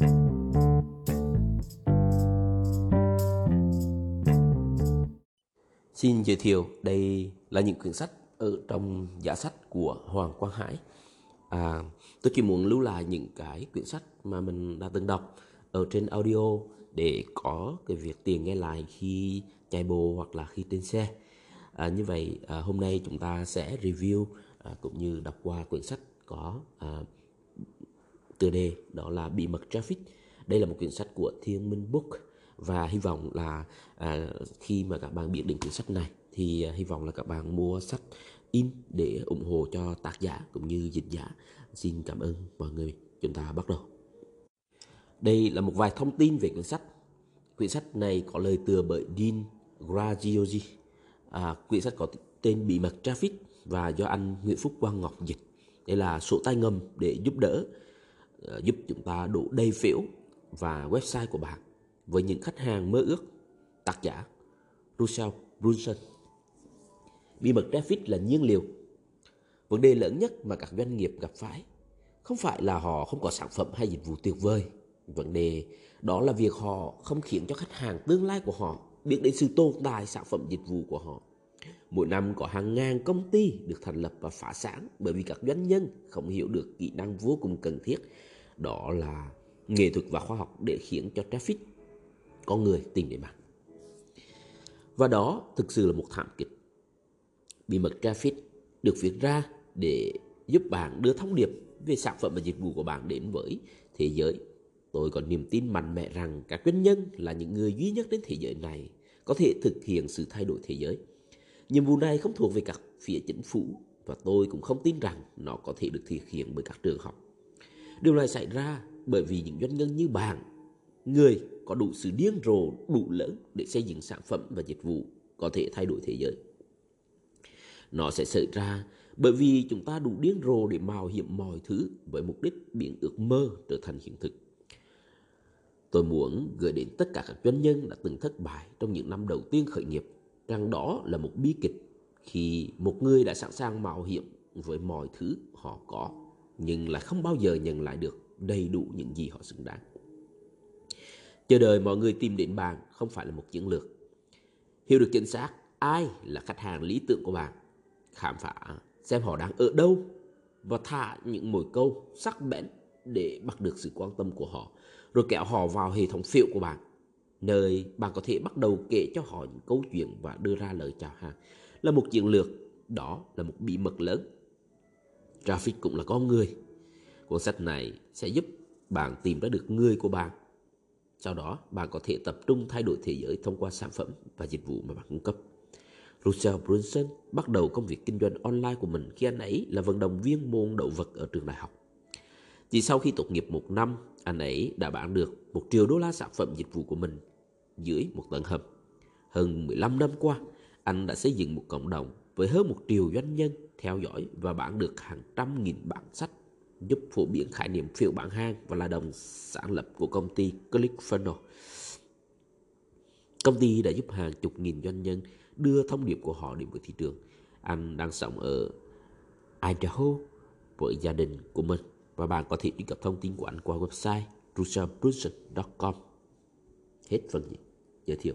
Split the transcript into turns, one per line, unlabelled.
Xin giới thiệu đây là những quyển sách ở trong giá sách của Hoàng Quang Hải. À, tôi chỉ muốn lưu lại những cái quyển sách mà mình đã từng đọc ở trên audio để có cái việc tiền nghe lại khi chạy bộ hoặc là khi trên xe. À, như vậy à, hôm nay chúng ta sẽ review à, cũng như đọc qua quyển sách có à, tựa đề đó là Bí mật Traffic. Đây là một quyển sách của Thiên Minh Book và hy vọng là à, khi mà các bạn biết đến quyển sách này thì à, hy vọng là các bạn mua sách in để ủng hộ cho tác giả cũng như dịch giả. Xin cảm ơn mọi người. Chúng ta bắt đầu. Đây là một vài thông tin về quyển sách. Quyển sách này có lời tựa bởi Dean Graziosi. À, quyển sách có tên Bí mật Traffic và do anh Nguyễn Phúc Quang Ngọc dịch. Đây là sổ tay ngầm để giúp đỡ, Ờ, giúp chúng ta đủ đầy phiếu và website của bạn với những khách hàng mơ ước. Tác giả Russell Brunson Bí mật traffic là nhiên liệu. Vấn đề lớn nhất mà các doanh nghiệp gặp phải không phải là họ không có sản phẩm hay dịch vụ tuyệt vời. Vấn đề đó là việc họ không khiến cho khách hàng tương lai của họ biết đến sự tồn tại sản phẩm dịch vụ của họ. Mỗi năm có hàng ngàn công ty được thành lập và phá sản bởi vì các doanh nhân không hiểu được kỹ năng vô cùng cần thiết. Đó là nghệ thuật và khoa học để khiến cho traffic con người tìm đến bạn. Và đó thực sự là một thảm kịch. Bí mật traffic được viết ra để giúp bạn đưa thông điệp về sản phẩm và dịch vụ của bạn đến với thế giới. Tôi có niềm tin mạnh mẽ rằng các doanh nhân là những người duy nhất trên thế giới này có thể thực hiện sự thay đổi thế giới. Nhiệm vụ này không thuộc về các phía chính phủ và tôi cũng không tin rằng nó có thể được thực hiện bởi các trường học. Điều này xảy ra bởi vì những doanh nhân như bạn, người có đủ sự điên rồ đủ lớn để xây dựng sản phẩm và dịch vụ có thể thay đổi thế giới. Nó sẽ xảy ra bởi vì chúng ta đủ điên rồ để mạo hiểm mọi thứ với mục đích biến ước mơ trở thành hiện thực. Tôi muốn gửi đến tất cả các doanh nhân đã từng thất bại trong những năm đầu tiên khởi nghiệp rằng đó là một bi kịch khi một người đã sẵn sàng mạo hiểm với mọi thứ họ có nhưng lại không bao giờ nhận lại được đầy đủ những gì họ xứng đáng. Chờ đợi mọi người tìm đến bạn không phải là một chiến lược. Hiểu được chính xác ai là khách hàng lý tưởng của bạn, khám phá xem họ đang ở đâu và thả những mồi câu sắc bén để bắt được sự quan tâm của họ, rồi kéo họ vào hệ thống phiệu của bạn, nơi bạn có thể bắt đầu kể cho họ những câu chuyện và đưa ra lời chào hàng. Là một chiến lược, đó là một bí mật lớn. Traffic cũng là con người. Cuốn sách này sẽ giúp bạn tìm ra được người của bạn sau đó, bạn có thể tập trung thay đổi thế giới thông qua sản phẩm và dịch vụ mà bạn cung cấp. Russell Brunson bắt đầu công việc kinh doanh online của mình khi anh ấy là vận động viên môn đậu vật ở trường đại học. Chỉ sau khi tốt nghiệp một năm, anh ấy đã bán được một triệu đô la sản phẩm dịch vụ của mình dưới một tầng hầm. Hơn 15 năm qua, anh đã xây dựng một cộng đồng với hơn một triệu doanh nhân theo dõi và bán được hàng trăm nghìn bản sách giúp phổ biến khái niệm phiếu bán hàng và là đồng sáng lập của công ty ClickFunnels. Công ty đã giúp hàng chục nghìn doanh nhân đưa thông điệp của họ đến với thị trường. Anh đang sống ở Idaho với gia đình của mình và bạn có thể truy cập thông tin của anh qua website russellbrunson.com. Hết phần dịch giới thiệu.